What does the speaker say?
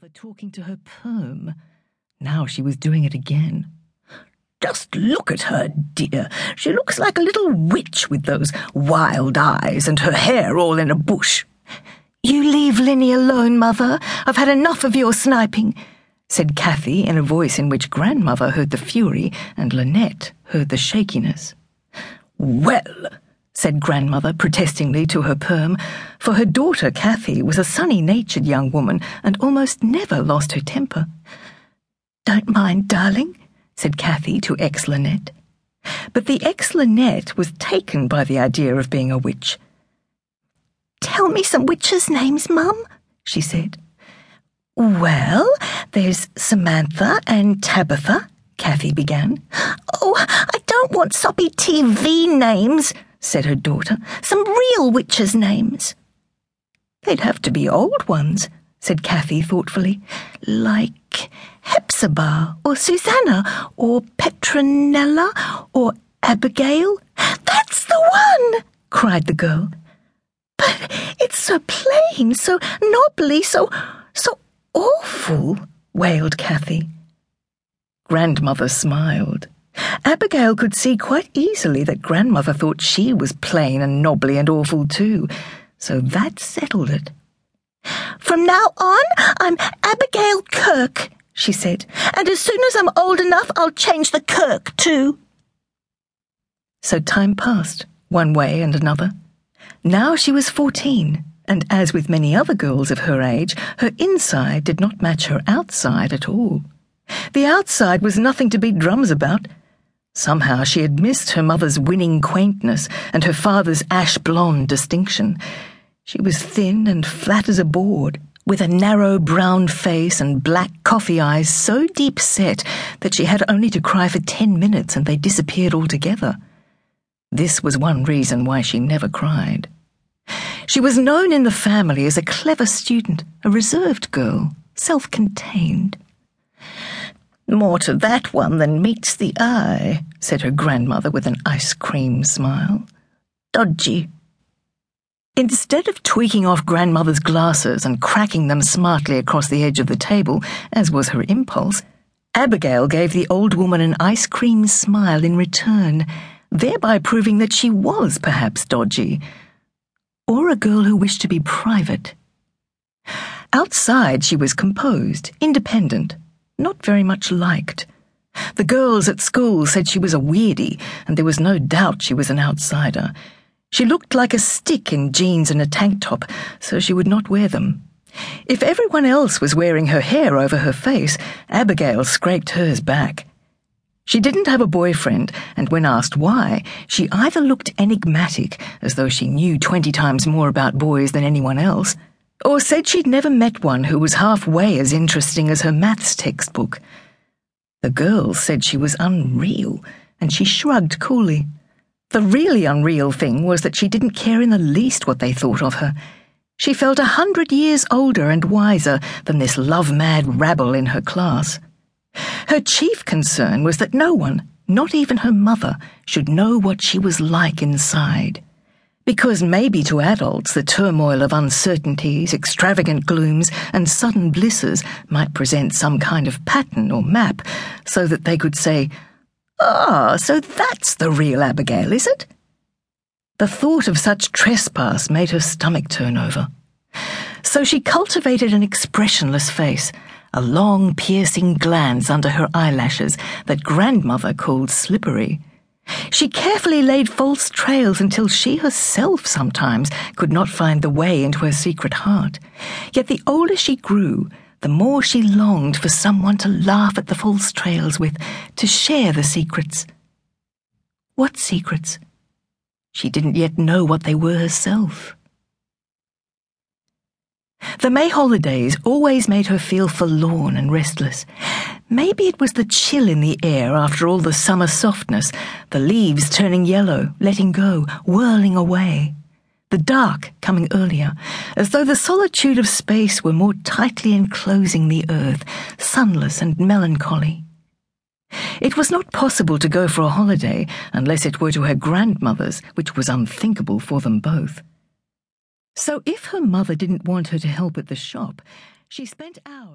grandmother talking to her perm. Now she was doing it again. Just look at her, dear. She looks like a little witch with those wild eyes and her hair all in a bush. You leave Linny alone, Mother. I've had enough of your sniping, said Kathy in a voice in which Grandmother heard the fury and Lynette heard the shakiness. Well, said Grandmother protestingly to her perm, for her daughter Kathy was a sunny natured young woman and almost never lost her temper. Don't mind, darling, said Kathy to ex Lynette. But the ex Lynette was taken by the idea of being a witch. Tell me some witches' names, Mum, she said. Well, there's Samantha and Tabitha, Kathy began. Oh, I don't want soppy TV names, said her daughter. Some real witches' names. They'd have to be old ones, said Kathy thoughtfully. Like Hepzibah or Susanna or Petronella or Abigail. That's the one, cried the girl. But it's so plain, so knobbly, so so awful, wailed Kathy. Grandmother smiled. Abigail could see quite easily that Grandmother thought she was plain and knobbly and awful too, so that settled it. From now on, I'm Abigail Kirk, she said, and as soon as I'm old enough, I'll change the Kirk too. So time passed, one way and another. Now she was fourteen, and as with many other girls of her age, her inside did not match her outside at all. The outside was nothing to beat drums about. Somehow she had missed her mother's winning quaintness and her father's ash blonde distinction. She was thin and flat as a board, with a narrow brown face and black coffee eyes so deep set that she had only to cry for ten minutes and they disappeared altogether. This was one reason why she never cried. She was known in the family as a clever student, a reserved girl, self contained. More to that one than meets the eye, said her grandmother with an ice cream smile. Dodgy. Instead of tweaking off grandmother's glasses and cracking them smartly across the edge of the table, as was her impulse, Abigail gave the old woman an ice cream smile in return, thereby proving that she was perhaps dodgy, or a girl who wished to be private. Outside, she was composed, independent, not very much liked. The girls at school said she was a weirdie, and there was no doubt she was an outsider. She looked like a stick in jeans and a tank top, so she would not wear them. If everyone else was wearing her hair over her face, Abigail scraped hers back. She didn't have a boyfriend, and when asked why, she either looked enigmatic, as though she knew twenty times more about boys than anyone else, or said she'd never met one who was halfway as interesting as her maths textbook. The girls said she was unreal, and she shrugged coolly. The really unreal thing was that she didn't care in the least what they thought of her. She felt a hundred years older and wiser than this love mad rabble in her class. Her chief concern was that no one, not even her mother, should know what she was like inside because maybe to adults the turmoil of uncertainties, extravagant glooms, and sudden blisses might present some kind of pattern or map, so that they could say, Ah, so that's the real Abigail, is it? The thought of such trespass made her stomach turn over. So she cultivated an expressionless face, a long, piercing glance under her eyelashes that grandmother called slippery. She carefully laid false trails until she herself sometimes could not find the way into her secret heart. Yet the older she grew, the more she longed for someone to laugh at the false trails with, to share the secrets. What secrets? She didn't yet know what they were herself. The May holidays always made her feel forlorn and restless. Maybe it was the chill in the air after all the summer softness, the leaves turning yellow, letting go, whirling away. The dark coming earlier, as though the solitude of space were more tightly enclosing the earth, sunless and melancholy. It was not possible to go for a holiday unless it were to her grandmother's, which was unthinkable for them both. So if her mother didn't want her to help at the shop, she spent hours.